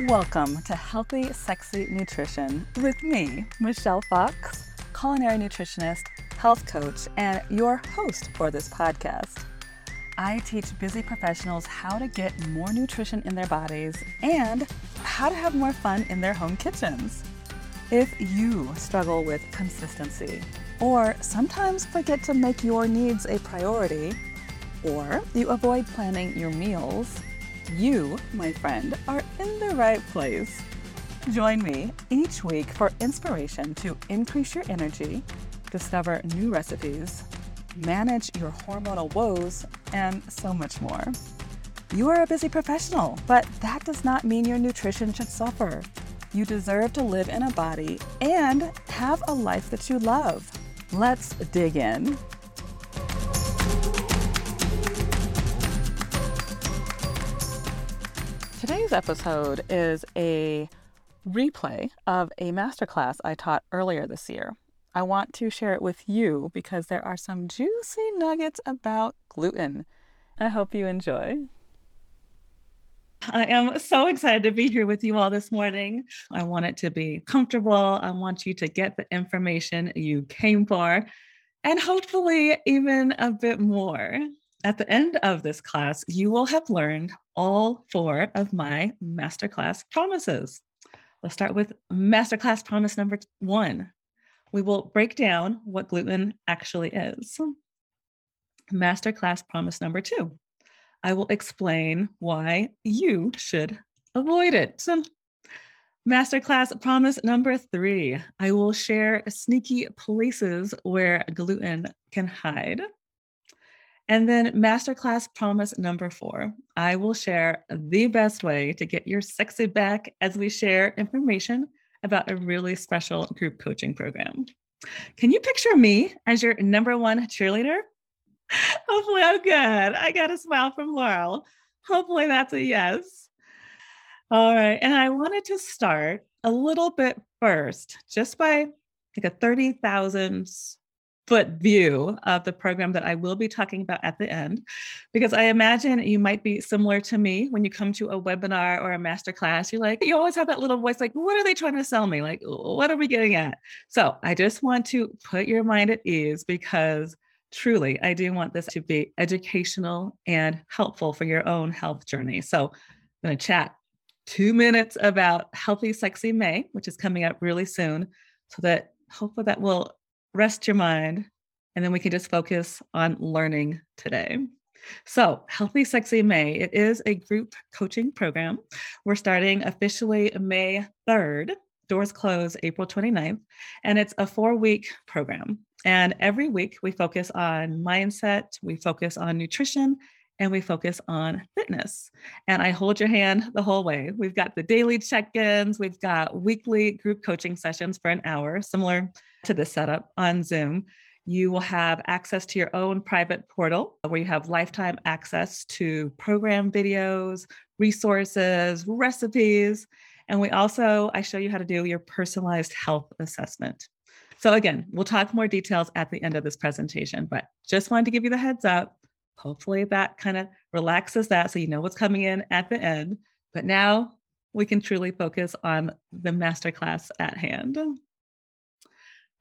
Welcome to Healthy Sexy Nutrition with me, Michelle Fox, culinary nutritionist, health coach, and your host for this podcast. I teach busy professionals how to get more nutrition in their bodies and how to have more fun in their home kitchens. If you struggle with consistency, or sometimes forget to make your needs a priority, or you avoid planning your meals, you, my friend, are in the right place. Join me each week for inspiration to increase your energy, discover new recipes, manage your hormonal woes, and so much more. You are a busy professional, but that does not mean your nutrition should suffer. You deserve to live in a body and have a life that you love. Let's dig in. Today's episode is a replay of a masterclass I taught earlier this year. I want to share it with you because there are some juicy nuggets about gluten. I hope you enjoy. I am so excited to be here with you all this morning. I want it to be comfortable. I want you to get the information you came for, and hopefully, even a bit more. At the end of this class, you will have learned all four of my masterclass promises. Let's start with masterclass promise number one. We will break down what gluten actually is. Masterclass promise number two. I will explain why you should avoid it. Masterclass promise number three. I will share sneaky places where gluten can hide. And then masterclass promise number four, I will share the best way to get your sexy back as we share information about a really special group coaching program. Can you picture me as your number one cheerleader? Hopefully, I'm good. I got a smile from Laurel. Hopefully, that's a yes. All right. And I wanted to start a little bit first, just by like a 30,000 foot view of the program that I will be talking about at the end, because I imagine you might be similar to me when you come to a webinar or a masterclass. You're like, you always have that little voice, like, what are they trying to sell me? Like, what are we getting at? So I just want to put your mind at ease because truly, I do want this to be educational and helpful for your own health journey. So I'm going to chat two minutes about Healthy Sexy May, which is coming up really soon, so that hopefully that will rest your mind, and then we can just focus on learning today. So, Healthy Sexy May, it is a group coaching program. We're starting officially May 3rd. Doors close April 29th, and it's a four week program. And every week we focus on mindset, we focus on nutrition, and we focus on fitness. And I hold your hand the whole way. We've got the daily check ins, we've got weekly group coaching sessions for an hour, similar to this setup on Zoom. You will have access to your own private portal uh, where you have lifetime access to program videos, resources, recipes. And we also, I show you how to do your personalized health assessment. So, again, we'll talk more details at the end of this presentation, but just wanted to give you the heads up hopefully that kind of relaxes that so you know what's coming in at the end. But now we can truly focus on the masterclass at hand.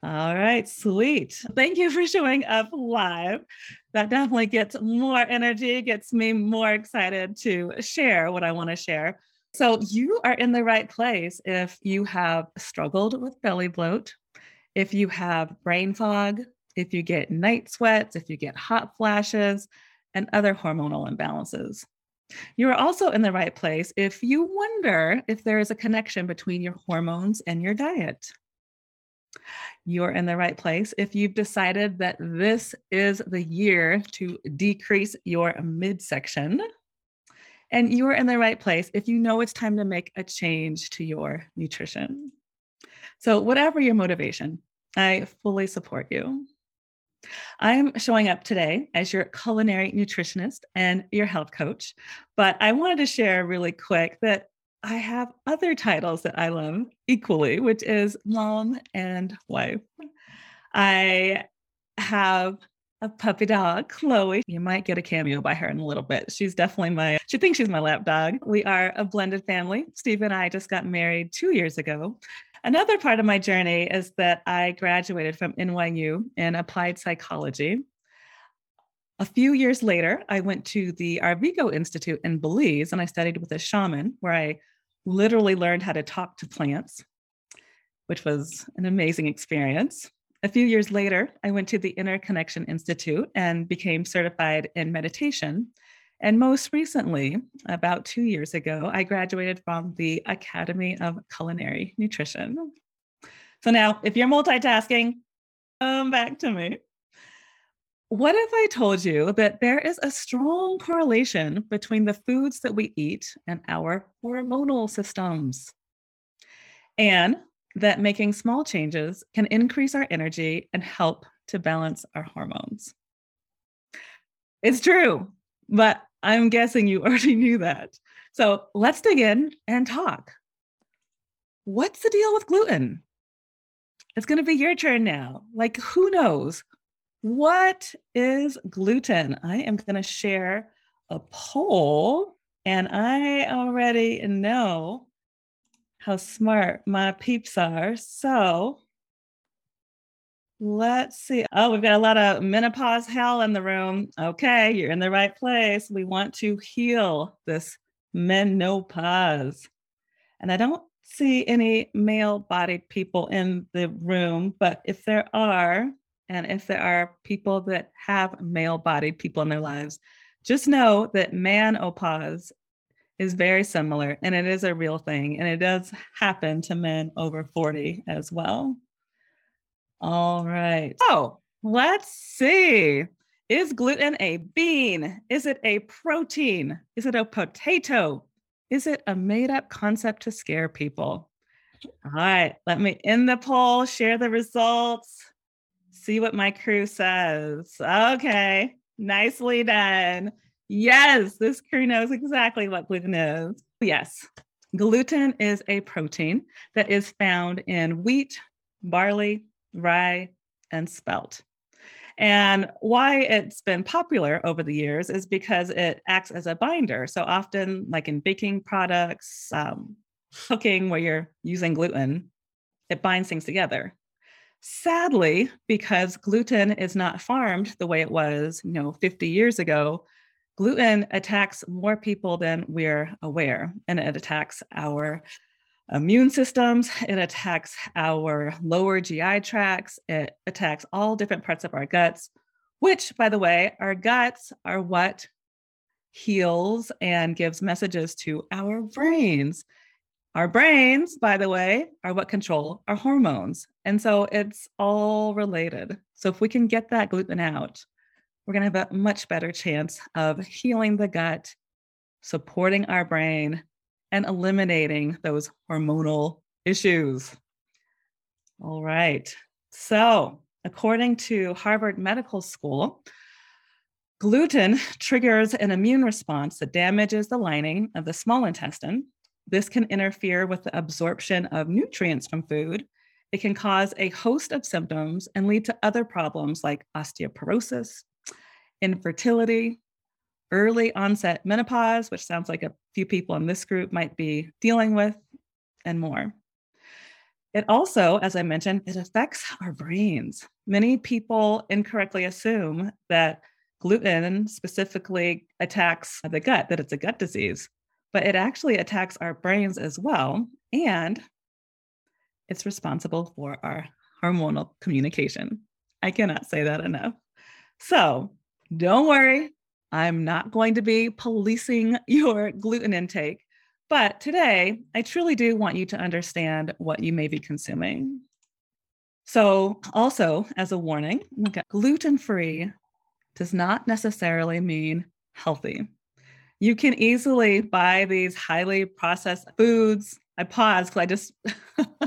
All right, sweet. Thank you for showing up live. That definitely gets more energy, gets me more excited to share what I want to share. So, you are in the right place if you have struggled with belly bloat, if you have brain fog, if you get night sweats, if you get hot flashes, and other hormonal imbalances. You are also in the right place if you wonder if there is a connection between your hormones and your diet. You're in the right place if you've decided that this is the year to decrease your midsection. And you are in the right place if you know it's time to make a change to your nutrition. So, whatever your motivation, I fully support you. I'm showing up today as your culinary nutritionist and your health coach, but I wanted to share really quick that I have other titles that I love equally, which is mom and wife. I have a puppy dog, Chloe. You might get a cameo by her in a little bit. She's definitely my, she thinks she's my lap dog. We are a blended family. Steve and I just got married two years ago. Another part of my journey is that I graduated from NYU in applied psychology. A few years later, I went to the Arvigo Institute in Belize and I studied with a shaman where I literally learned how to talk to plants, which was an amazing experience. A few years later, I went to the Inner Connection Institute and became certified in meditation. And most recently, about two years ago, I graduated from the Academy of Culinary Nutrition. So now, if you're multitasking, come back to me. What if I told you that there is a strong correlation between the foods that we eat and our hormonal systems? And that making small changes can increase our energy and help to balance our hormones. It's true, but I'm guessing you already knew that. So let's dig in and talk. What's the deal with gluten? It's going to be your turn now. Like, who knows? What is gluten? I am going to share a poll, and I already know how smart my peeps are. So Let's see. Oh, we've got a lot of menopause hell in the room. Okay, you're in the right place. We want to heal this menopause. And I don't see any male bodied people in the room, but if there are, and if there are people that have male bodied people in their lives, just know that menopause is very similar and it is a real thing. And it does happen to men over 40 as well. All right. So let's see. Is gluten a bean? Is it a protein? Is it a potato? Is it a made up concept to scare people? All right, let me end the poll, share the results, see what my crew says. Okay, nicely done. Yes, this crew knows exactly what gluten is. Yes, gluten is a protein that is found in wheat, barley, rye, and spelt. And why it's been popular over the years is because it acts as a binder. So often, like in baking products, um, cooking, where you're using gluten, it binds things together. Sadly, because gluten is not farmed the way it was, you know, 50 years ago, gluten attacks more people than we're aware, and it attacks our immune systems, it attacks our lower GI tracts, it attacks all different parts of our guts, which, by the way, our guts are what heals and gives messages to our brains. Our brains, by the way, are what control our hormones. And so it's all related. So if we can get that gluten out, we're going to have a much better chance of healing the gut, supporting our brain, and eliminating those hormonal issues. All right. So, according to Harvard Medical School, gluten triggers an immune response that damages the lining of the small intestine. This can interfere with the absorption of nutrients from food. It can cause a host of symptoms and lead to other problems like osteoporosis, infertility, early onset menopause, which sounds like a few people in this group might be dealing with, and more. It also, as I mentioned, it affects our brains. Many people incorrectly assume that gluten specifically attacks the gut, that it's a gut disease, but it actually attacks our brains as well. And it's responsible for our hormonal communication. I cannot say that enough. So don't worry, I'm not going to be policing your gluten intake, but today I truly do want you to understand what you may be consuming. So, also as a warning, gluten free does not necessarily mean healthy. You can easily buy these highly processed foods. I paused because I just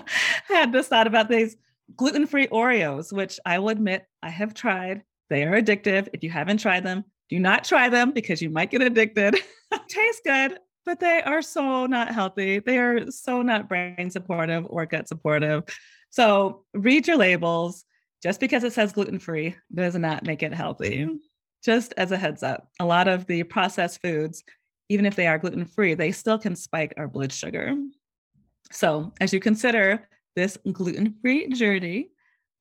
had this thought about these gluten free Oreos, which I will admit I have tried. They are addictive. If you haven't tried them, do not try them because you might get addicted. Taste good, but they are so not healthy. They are so not brain supportive or gut supportive. So read your labels. just because it says gluten free does not make it healthy. Just as a heads up, a lot of the processed foods, even if they are gluten free, they still can spike our blood sugar. So, as you consider this gluten free journey,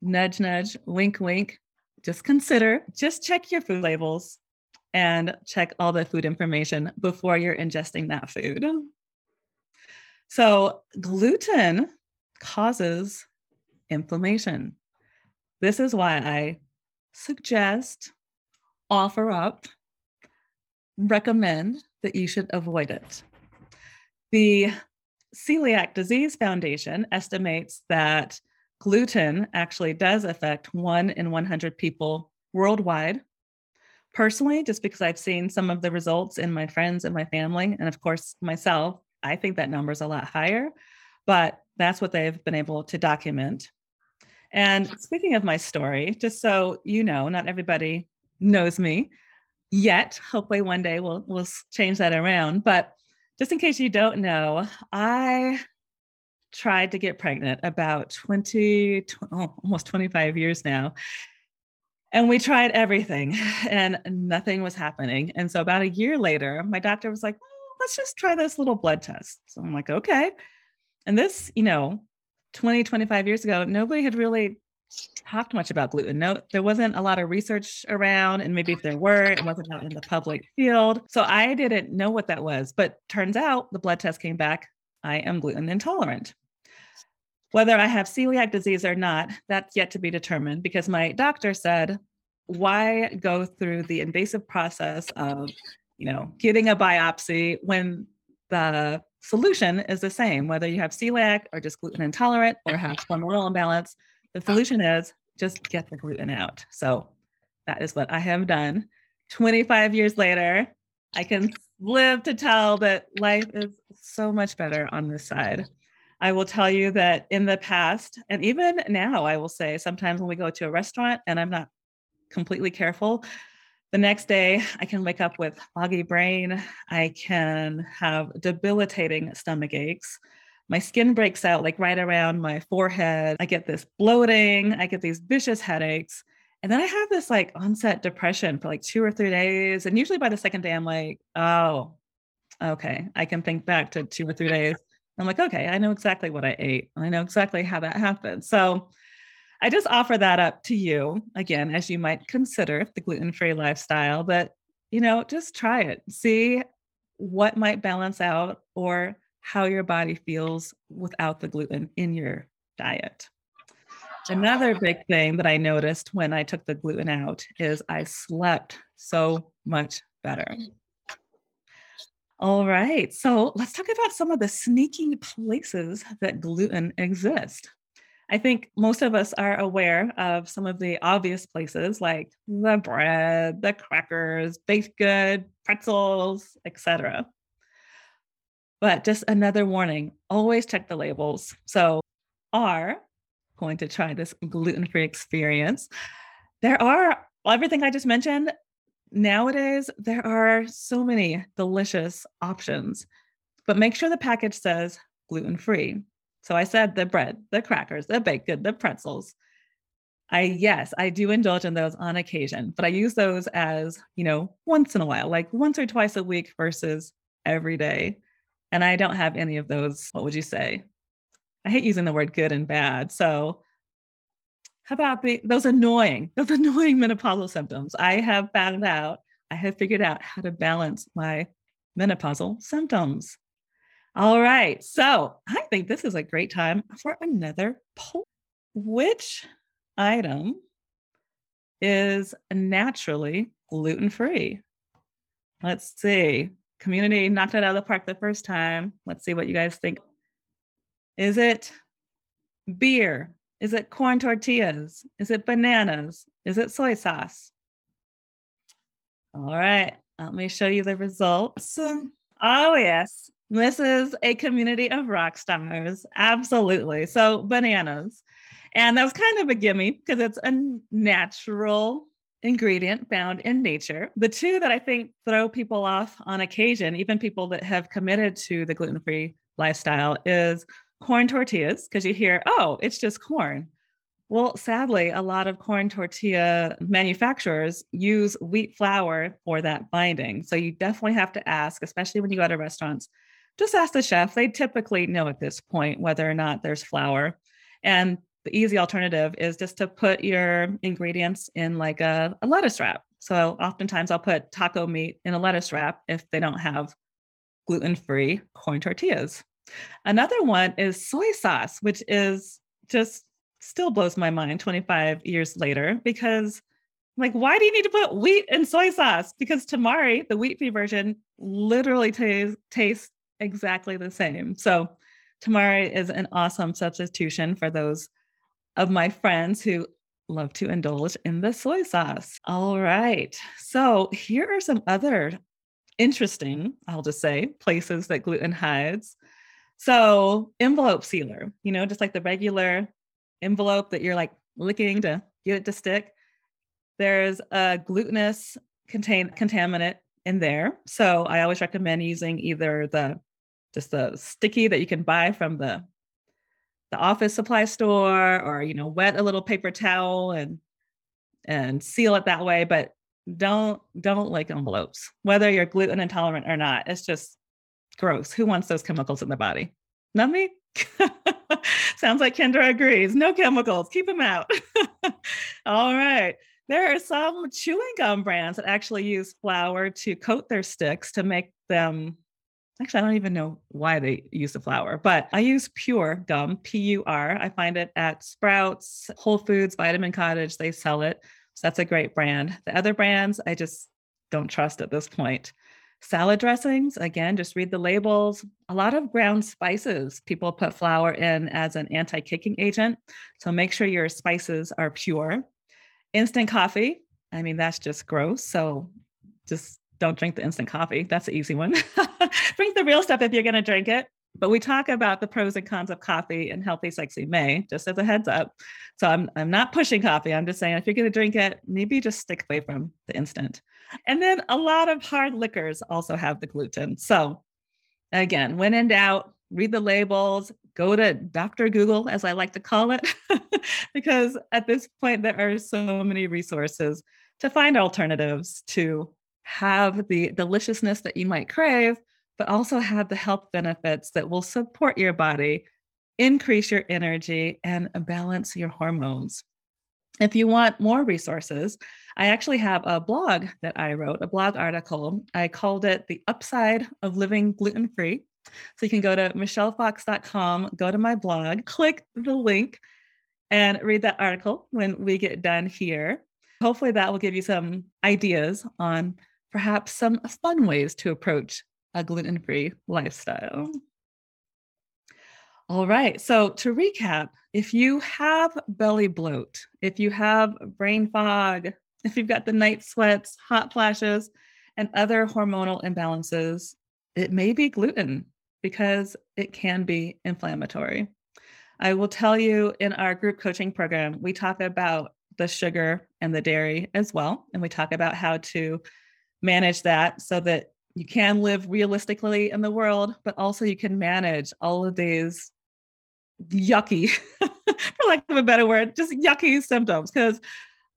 nudge, nudge, wink, wink, just consider, just check your food labels and check all the food information before you're ingesting that food. So, gluten causes inflammation. This is why I suggest, offer up, recommend that you should avoid it. The Celiac Disease Foundation estimates that gluten actually does affect one in 100 people worldwide. Personally, just because I've seen some of the results in my friends and my family, and of course myself, I think that number is a lot higher, but that's what they've been able to document. And speaking of my story, just so you know, not everybody knows me yet. Hopefully, one day we'll we'll change that around. But just in case you don't know, I tried to get pregnant about 20, oh, almost 25 years now. And we tried everything and nothing was happening. And so about a year later, my doctor was like, well, let's just try this little blood test. So I'm like, okay. And this, you know, 20, 25 years ago, nobody had really talked much about gluten. No, there wasn't a lot of research around, and maybe if there were, it wasn't out in the public field. So I didn't know what that was. But turns out the blood test came back. I am gluten intolerant. Whether I have celiac disease or not, that's yet to be determined because my doctor said, why go through the invasive process of, you know, getting a biopsy when the solution is the same, whether you have celiac or just gluten intolerant or have hormonal imbalance. The solution is just get the gluten out. So that is what I have done. 25 years later, I can live to tell that life is so much better on this side. I will tell you that in the past, and even now, I will say sometimes when we go to a restaurant and I'm not completely careful, the next day I can wake up with foggy brain. I can have debilitating stomach aches. My skin breaks out like right around my forehead. I get this bloating. I get these vicious headaches. And then I have this like onset depression for like two or three days. And usually by the second day, I'm like, oh, okay, I can think back to two or three days. I'm like, okay, I know exactly what I ate. I know exactly how that happened. So I just offer that up to you again, as you might consider the gluten free lifestyle, but you know, just try it, see what might balance out or how your body feels without the gluten in your diet. Another big thing that I noticed when I took the gluten out is I slept so much better. Mm. All right. So let's talk about some of the sneaky places that gluten exists. I think most of us are aware of some of the obvious places like the bread, the crackers, baked good, pretzels, etc. But just another warning, always check the labels. So, are going to try this gluten-free experience. There are everything I just mentioned nowadays there are so many delicious options, but make sure the package says gluten free. So I said the bread, the crackers, the baked good, the pretzels. I yes, I do indulge in those on occasion, but I use those as, you know, once in a while, like once or twice a week versus every day. And I don't have any of those, what would you say? I hate using the word good and bad. So how about the, those annoying, those annoying menopausal symptoms? I have found out, I have figured out how to balance my menopausal symptoms. All right. So I think this is a great time for another poll. Which item is naturally gluten free? Let's see. Community knocked it out of the park the first time. Let's see what you guys think. Is it beer, is it corn tortillas? Is it bananas? Is it soy sauce? All right, let me show you the results. Oh, yes. This is a community of rock stars. Absolutely. So, bananas. And that was kind of a gimme because it's a natural ingredient found in nature. The two that I think throw people off on occasion, even people that have committed to the gluten free lifestyle, is corn tortillas because you hear, oh, it's just corn. Well, sadly, a lot of corn tortilla manufacturers use wheat flour for that binding. So you definitely have to ask, especially when you go to restaurants, just ask the chef. They typically know at this point whether or not there's flour. And the easy alternative is just to put your ingredients in like a, a lettuce wrap. So oftentimes I'll put taco meat in a lettuce wrap if they don't have gluten free corn tortillas. Another one is soy sauce, which is just still blows my mind 25 years later because like why do you need to put wheat and soy sauce because tamari the wheat free version literally t- tastes exactly the same so tamari is an awesome substitution for those of my friends who love to indulge in the soy sauce. All right. So here are some other interesting i'll just say places that gluten hides. So envelope sealer you know just like the regular envelope that you're like licking to get it to stick, there's a glutinous contain contaminant in there. So I always recommend using either the just the sticky that you can buy from the the office supply store or you know wet a little paper towel and and seal it that way but don't don't like envelopes whether you're gluten intolerant or not it's just gross who wants those chemicals in the body not me Sounds like Kendra agrees. No chemicals, keep them out. All right. There are some chewing gum brands that actually use flour to coat their sticks to make them. Actually, I don't even know why they use the flour, but I use Pure gum, P U R. I find it at Sprouts, Whole Foods, Vitamin Cottage. They sell it. So that's a great brand. The other brands, I just don't trust at this point. Salad dressings, again, just read the labels. A lot of ground spices people put flour in as an anti caking agent. So make sure your spices are pure. Instant coffee, I mean, that's just gross. So just don't drink the instant coffee. That's the easy one. drink the real stuff if you're going to drink it. But we talk about the pros and cons of coffee and Healthy Sexy May, just as a heads up. So I'm, I'm not pushing coffee. I'm just saying if you're going to drink it, maybe just stick away from the instant. And then a lot of hard liquors also have the gluten. So again, when in doubt, read the labels, go to Dr. Google, as I like to call it, because at this point, there are so many resources to find alternatives to have the deliciousness that you might crave, but also have the health benefits that will support your body, increase your energy, and balance your hormones. If you want more resources, I actually have a blog that I wrote, a blog article. I called it The Upside of Living Gluten Free. So you can go to michellefox.com, go to my blog, click the link, and read that article when we get done here. Hopefully, that will give you some ideas on perhaps some fun ways to approach a gluten free lifestyle. All right. So to recap, if you have belly bloat, if you have brain fog, if you've got the night sweats, hot flashes, and other hormonal imbalances, it may be gluten because it can be inflammatory. I will tell you in our group coaching program, we talk about the sugar and the dairy as well. And we talk about how to manage that so that you can live realistically in the world, but also you can manage all of these yucky, for lack of a better word, just yucky symptoms. Because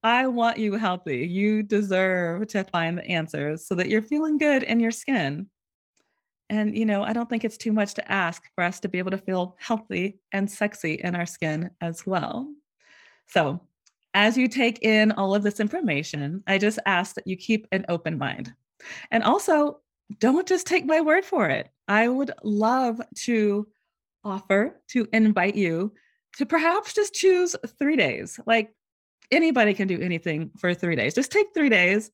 I want you healthy. You deserve to find the answers so that you're feeling good in your skin. And, you know, I don't think it's too much to ask for us to be able to feel healthy and sexy in our skin as well. So, as you take in all of this information, I just ask that you keep an open mind. And also, don't just take my word for it. I would love to offer to invite you to perhaps just choose three days. Like anybody can do anything for three days. Just take three days,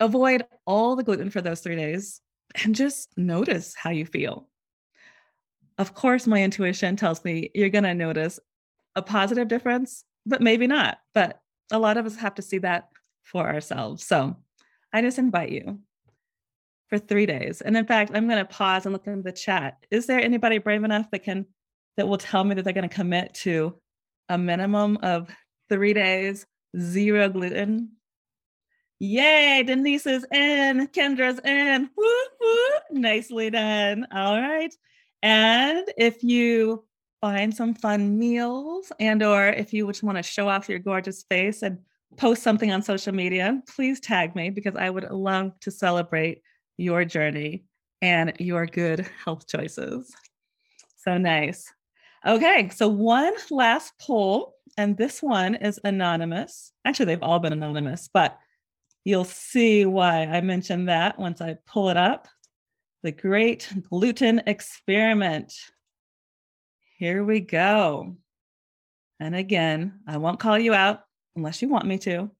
avoid all the gluten for those three days, and just notice how you feel. Of course, my intuition tells me you're going to notice a positive difference, but maybe not. But a lot of us have to see that for ourselves. So I just invite you for three days. And in fact, I'm going to pause and look in the chat. Is there anybody brave enough that can that will tell me that they're going to commit to a minimum of three days, zero gluten? Yay, Denise is in, Kendra's in. Woo, woo. Nicely done. All right. And if you find some fun meals and or if you just want to show off your gorgeous face and post something on social media, please tag me because I would love to celebrate your journey and your good health choices. So nice. Okay, so one last poll, and this one is anonymous. Actually, they've all been anonymous, but you'll see why I mentioned that once I pull it up. The great gluten experiment. Here we go. And again, I won't call you out unless you want me to,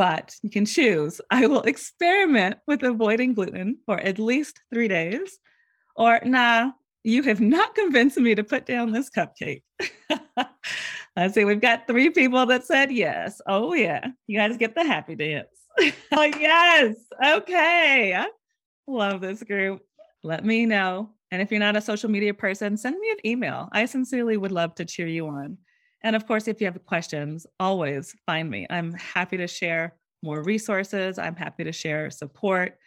but you can choose. I will experiment with avoiding gluten for at least three days, or nah, you have not convinced me to put down this cupcake. Let's see, we've got three people that said yes. Oh, yeah. You guys get the happy dance. oh, yes. Okay. Love this group. Let me know. And if you're not a social media person, send me an email. I sincerely would love to cheer you on. And of course, if you have questions, always find me. I'm happy to share more resources. I'm happy to share support.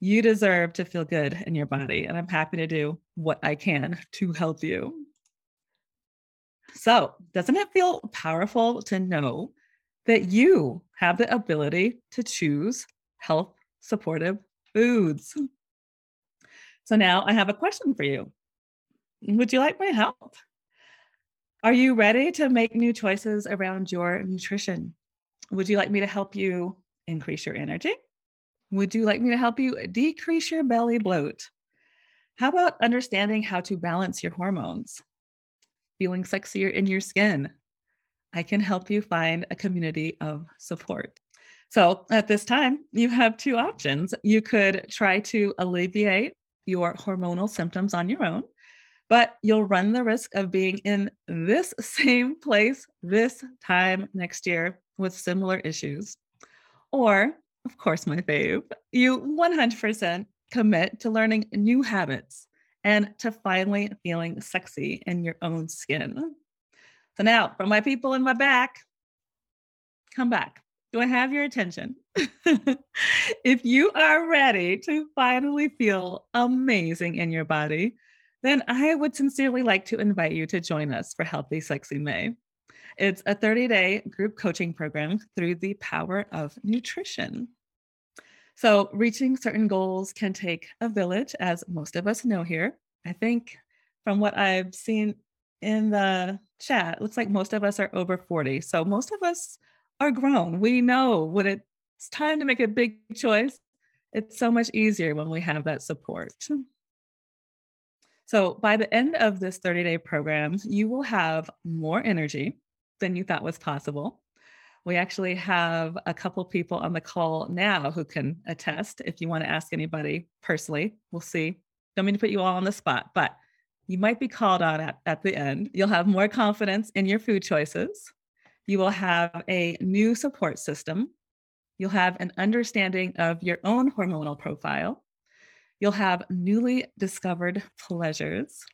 You deserve to feel good in your body, and I'm happy to do what I can to help you. So, doesn't it feel powerful to know that you have the ability to choose health supportive foods? So, now I have a question for you Would you like my help? Are you ready to make new choices around your nutrition? Would you like me to help you increase your energy? Would you like me to help you decrease your belly bloat? How about understanding how to balance your hormones? Feeling sexier in your skin? I can help you find a community of support. So, at this time, you have two options. You could try to alleviate your hormonal symptoms on your own, but you'll run the risk of being in this same place this time next year with similar issues. Or of course, my fave, you 100% commit to learning new habits and to finally feeling sexy in your own skin. So now, for my people in my back, come back. Do I have your attention? if you are ready to finally feel amazing in your body, then I would sincerely like to invite you to join us for Healthy Sexy May. It's a 30 day group coaching program through the power of nutrition. So, reaching certain goals can take a village, as most of us know here. I think from what I've seen in the chat, looks like most of us are over 40. So, most of us are grown. We know when it's time to make a big choice, it's so much easier when we have that support. So, by the end of this 30 day program, you will have more energy than you thought was possible. We actually have a couple people on the call now who can attest. If you want to ask anybody personally, we'll see. Don't mean to put you all on the spot, but you might be called on at, at the end. You'll have more confidence in your food choices. You will have a new support system. You'll have an understanding of your own hormonal profile. You'll have newly discovered pleasures.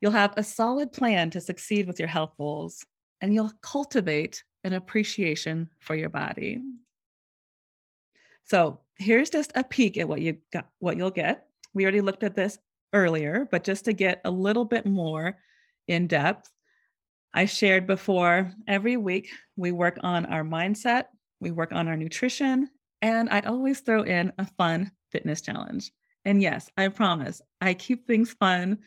You'll have a solid plan to succeed with your health goals, and you'll cultivate an appreciation for your body. So here's just a peek at what you got, what you'll get. We already looked at this earlier, but just to get a little bit more in depth, I shared before every week we work on our mindset, we work on our nutrition, and I always throw in a fun fitness challenge. And yes, I promise I keep things fun,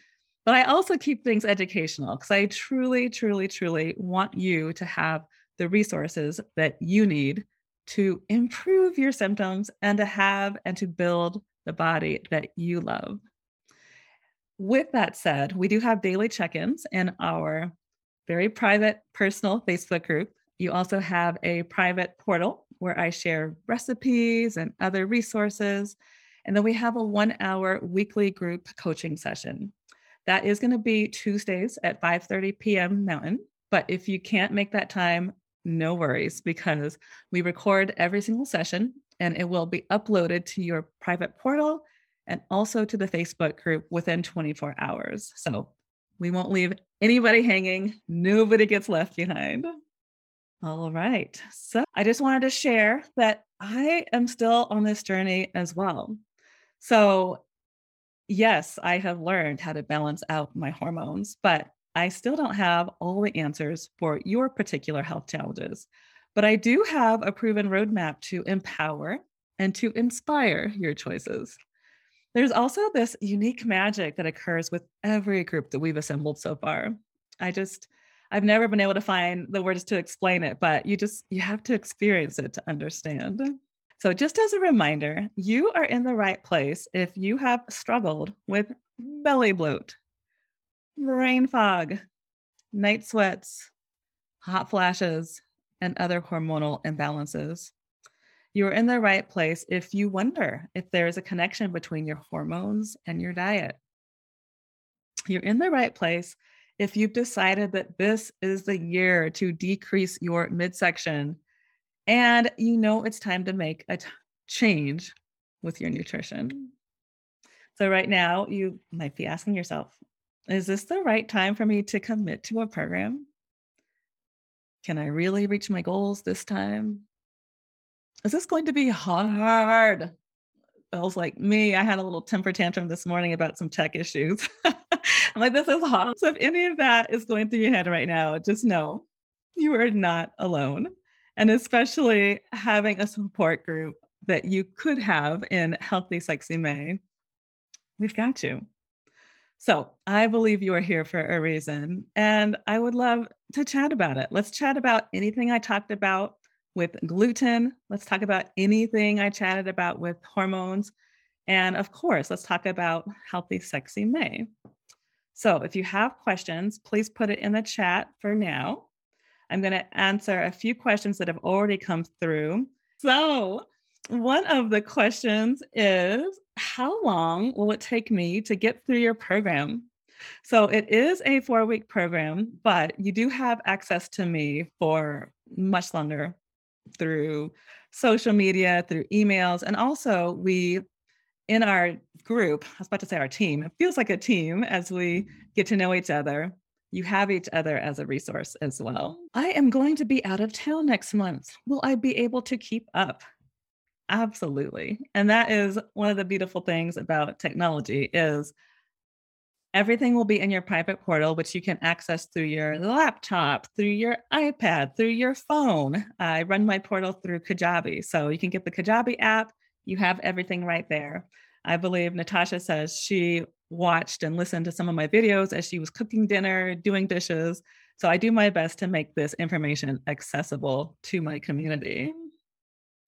but I also keep things educational because I truly, truly, truly want you to have the resources that you need to improve your symptoms and to have and to build the body that you love. With that said, we do have daily check ins in our very private personal Facebook group. You also have a private portal where I share recipes and other resources. And then we have a one hour weekly group coaching session. That is going to be Tuesdays at 5:30 p.m. Mountain. But if you can't make that time, no worries because we record every single session and it will be uploaded to your private portal and also to the Facebook group within 24 hours. So we won't leave anybody hanging, nobody gets left behind. All right. So I just wanted to share that I am still on this journey as well. So, yes, I have learned how to balance out my hormones, but I still don't have all the answers for your particular health challenges, but I do have a proven roadmap to empower and to inspire your choices. There's also this unique magic that occurs with every group that we've assembled so far. I just, I've never been able to find the words to explain it, but you just, you have to experience it to understand. So, just as a reminder, you are in the right place if you have struggled with belly bloat, brain fog, night sweats, hot flashes, and other hormonal imbalances. You're in the right place if you wonder if there is a connection between your hormones and your diet. You're in the right place if you've decided that this is the year to decrease your midsection and you know it's time to make a t- change with your nutrition. So, right now, you might be asking yourself, is this the right time for me to commit to a program? Can I really reach my goals this time? Is this going to be hard? Feels like me. I had a little temper tantrum this morning about some tech issues. I'm like, this is hard. So if any of that is going through your head right now, just know you are not alone. And especially having a support group that you could have in Healthy Sexy May, we've got you. So I believe you are here for a reason. And I would love to chat about it. Let's chat about anything I talked about with gluten. Let's talk about anything I chatted about with hormones. And of course, let's talk about Healthy Sexy May. So if you have questions, please put it in the chat for now. I'm going to answer a few questions that have already come through. So, one of the questions is How long will it take me to get through your program? So, it is a four week program, but you do have access to me for much longer through social media, through emails, and also we in our group, I was about to say our team, it feels like a team as we get to know each other. You have each other as a resource as well. Mm-hmm. I am going to be out of town next month. Will I be able to keep up? Absolutely. And that is one of the beautiful things about technology is everything will be in your private portal which you can access through your mm-hmm. laptop through your ipad through your phone i run my portal through kajabi so you can get the kajabi app you have everything right there i believe natasha says she watched and listened to some of my videos as she was cooking dinner doing dishes so i do my best to make this information accessible to my community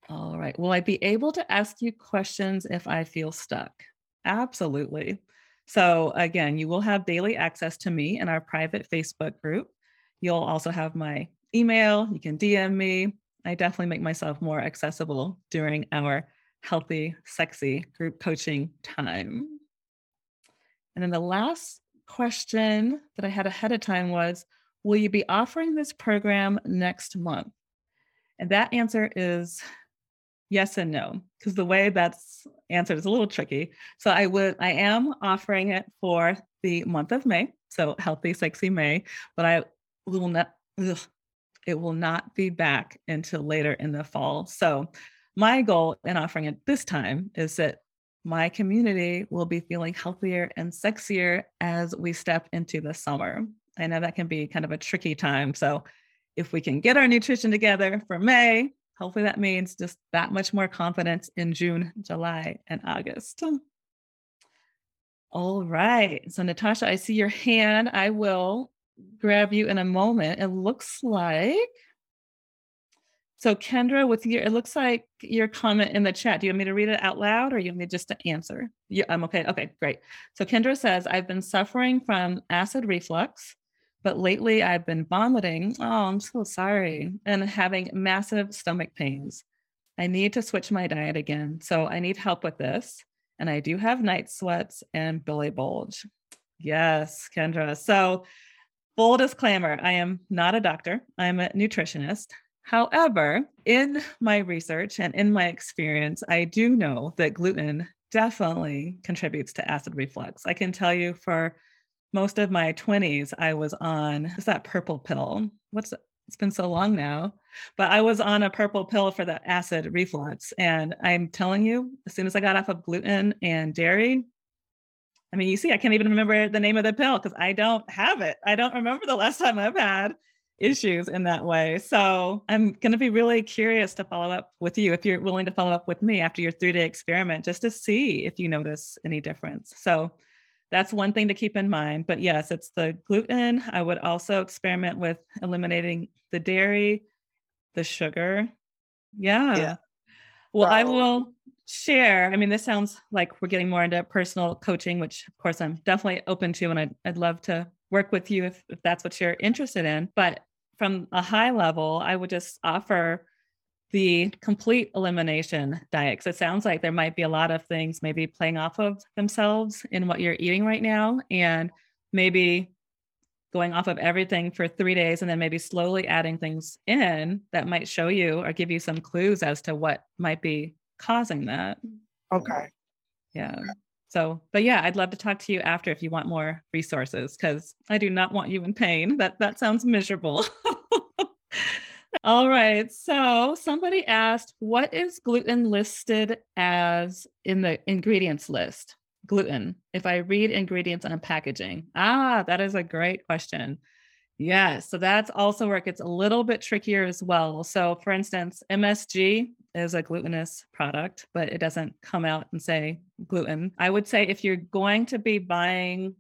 all right will i be able to ask you questions if i feel stuck absolutely so, again, you will have daily access to me in our private Facebook group. You'll also have my email. You can DM me. I definitely make myself more accessible during our healthy, sexy group coaching time. And then the last question that I had ahead of time was Will you be offering this program next month? And that answer is yes and no because the way that's answered is a little tricky so i would i am offering it for the month of may so healthy sexy may but i will not ugh, it will not be back until later in the fall so my goal in offering it this time is that my community will be feeling healthier and sexier as we step into the summer i know that can be kind of a tricky time so if we can get our nutrition together for may Hopefully, that means just that much more confidence in June, July, and August. All right. So, Natasha, I see your hand. I will grab you in a moment. It looks like. So, Kendra, with your, it looks like your comment in the chat. Do you want me to read it out loud or you want me just to answer? Yeah, I'm okay. Okay, great. So, Kendra says, I've been suffering from acid reflux but lately I've been vomiting. Oh, I'm so sorry. And having massive stomach pains. I need to switch my diet again. So I need help with this. And I do have night sweats and belly bulge. Yes, Kendra. So, full disclaimer I am not a doctor, I'm a nutritionist. However, in my research and in my experience, I do know that gluten definitely contributes to acid reflux. I can tell you for most of my 20s, I was on what's that purple pill? What's it's been so long now, but I was on a purple pill for the acid reflux. And I'm telling you, as soon as I got off of gluten and dairy, I mean, you see, I can't even remember the name of the pill because I don't have it. I don't remember the last time I've had issues in that way. So I'm going to be really curious to follow up with you if you're willing to follow up with me after your three day experiment just to see if you notice any difference. So that's one thing to keep in mind. But yes, it's the gluten. I would also experiment with eliminating the dairy, the sugar. Yeah. yeah. Well, I will share. I mean, this sounds like we're getting more into personal coaching, which of course I'm definitely open to, and I'd, I'd love to work with you if, if that's what you're interested in. But from a high level, I would just offer the complete elimination diet because it sounds like there might be a lot of things maybe playing off of themselves in what you're eating right now and maybe going off of everything for three days and then maybe slowly adding things in that might show you or give you some clues as to what might be causing that. Okay. Yeah. So but yeah i'd love to talk to you after if you want more resources because i do not want you in pain. That that sounds miserable All right. So somebody asked, what is gluten listed as in the ingredients list? Gluten. If I read ingredients on a packaging. Ah, that is a great question. Yes. So that's also where it gets a little bit trickier as well. So, for instance, MSG is a glutinous product, but it doesn't come out and say gluten. I would say if you're going to be buying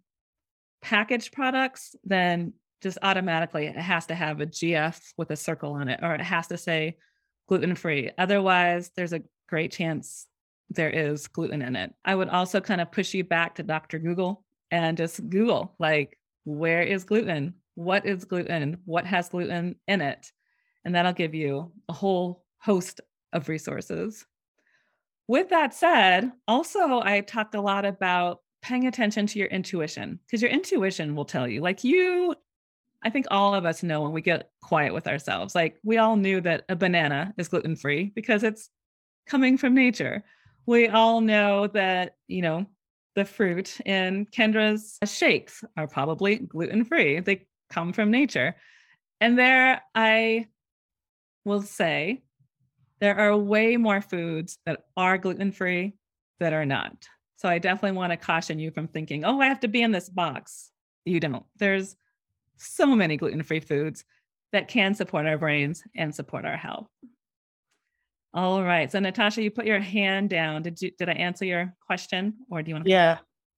packaged products, then just automatically it has to have a GF with a circle on it, or it has to say gluten free. Otherwise, there's a great chance there is gluten in it. I would also kind of push you back to Dr. Google and just Google, like, where is gluten? What is gluten? What has gluten in it? And that'll give you a whole host of resources. With that said, also, I talked a lot about paying attention to your intuition because your intuition will tell you, like, you I think all of us know when we get quiet with ourselves. Like we all knew that a banana is gluten free because it's coming from nature. We all know that, you know, the fruit in Kendra's shakes are probably gluten free. They come from nature. And there I will say there are way more foods that are gluten free that are not. So I definitely want to caution you from thinking, oh, I have to be in this box. You don't. There's so many gluten free foods that can support our brains and support our health. All right. So Natasha, you put your hand down. Did you did I answer your question or do you want to Yeah.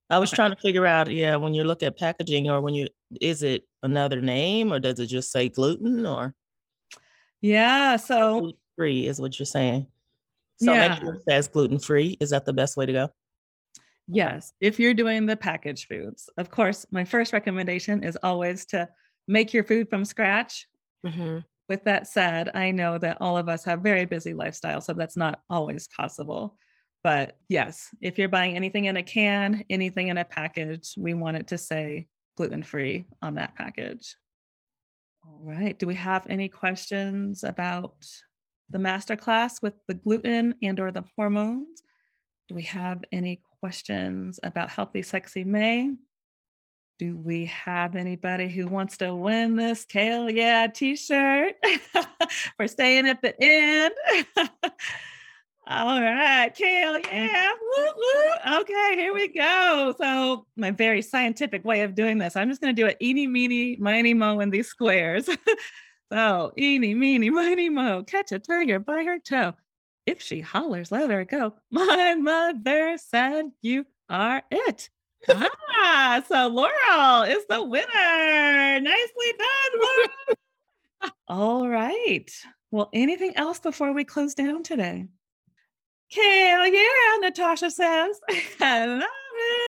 I was okay. trying to figure out, yeah, when you look at packaging or when you is it another name or does it just say gluten or Yeah, so free is what you're saying. So yeah. make sure it says gluten free. Is that the best way to go? Yes, if you're doing the packaged foods. Of course, my first recommendation is always to make your food from scratch. Mm-hmm. With that said, I know that all of us have very busy lifestyles, so that's not always possible. But yes, if you're buying anything in a can, anything in a package, we want it to say gluten free on that package. All right. Do we have any questions about the masterclass with the gluten and or the hormones? Do we have any questions about Healthy Sexy May. Do we have anybody who wants to win this Kale Yeah t shirt for staying at the end? All right, Kale, yeah. Woo, woo. Okay, here we go. So, my very scientific way of doing this, I'm just going to do it eeny, meeny, miny, mo in these squares. so, eeny, meeny, miny, mo, catch a tiger by her toe. If she hollers, let her go. My mother said you are it. ah, so Laurel is the winner. Nicely done, Laurel. All right. Well, anything else before we close down today? Hell yeah, Natasha says. I love it.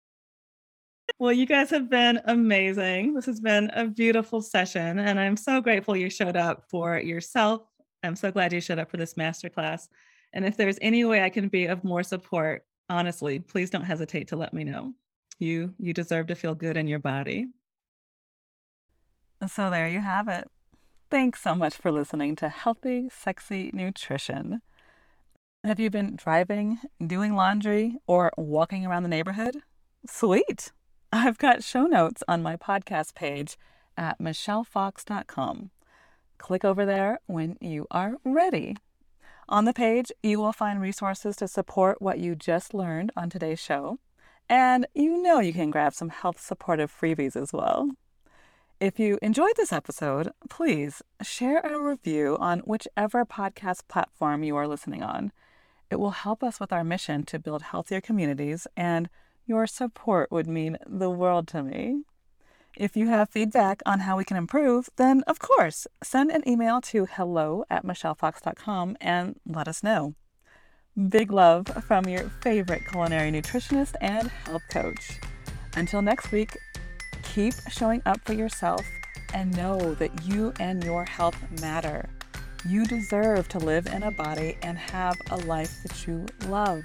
Well, you guys have been amazing. This has been a beautiful session, and I'm so grateful you showed up for yourself. I'm so glad you showed up for this masterclass. And if there's any way I can be of more support, honestly, please don't hesitate to let me know. You you deserve to feel good in your body. So there you have it. Thanks so much for listening to Healthy Sexy Nutrition. Have you been driving, doing laundry, or walking around the neighborhood? Sweet. I've got show notes on my podcast page at michellefox.com. Click over there when you are ready. On the page, you will find resources to support what you just learned on today's show, And you know you can grab some health supportive freebies as well. If you enjoyed this episode, please share a review on whichever podcast platform you are listening on. It will help us with our mission to build healthier communities, and your support would mean the world to me. If you have feedback on how we can improve, then of course, send an email to hello at michellefox.com and let us know. Big love from your favorite culinary nutritionist and health coach. Until next week, keep showing up for yourself and know that you and your health matter. You deserve to live in a body and have a life that you love.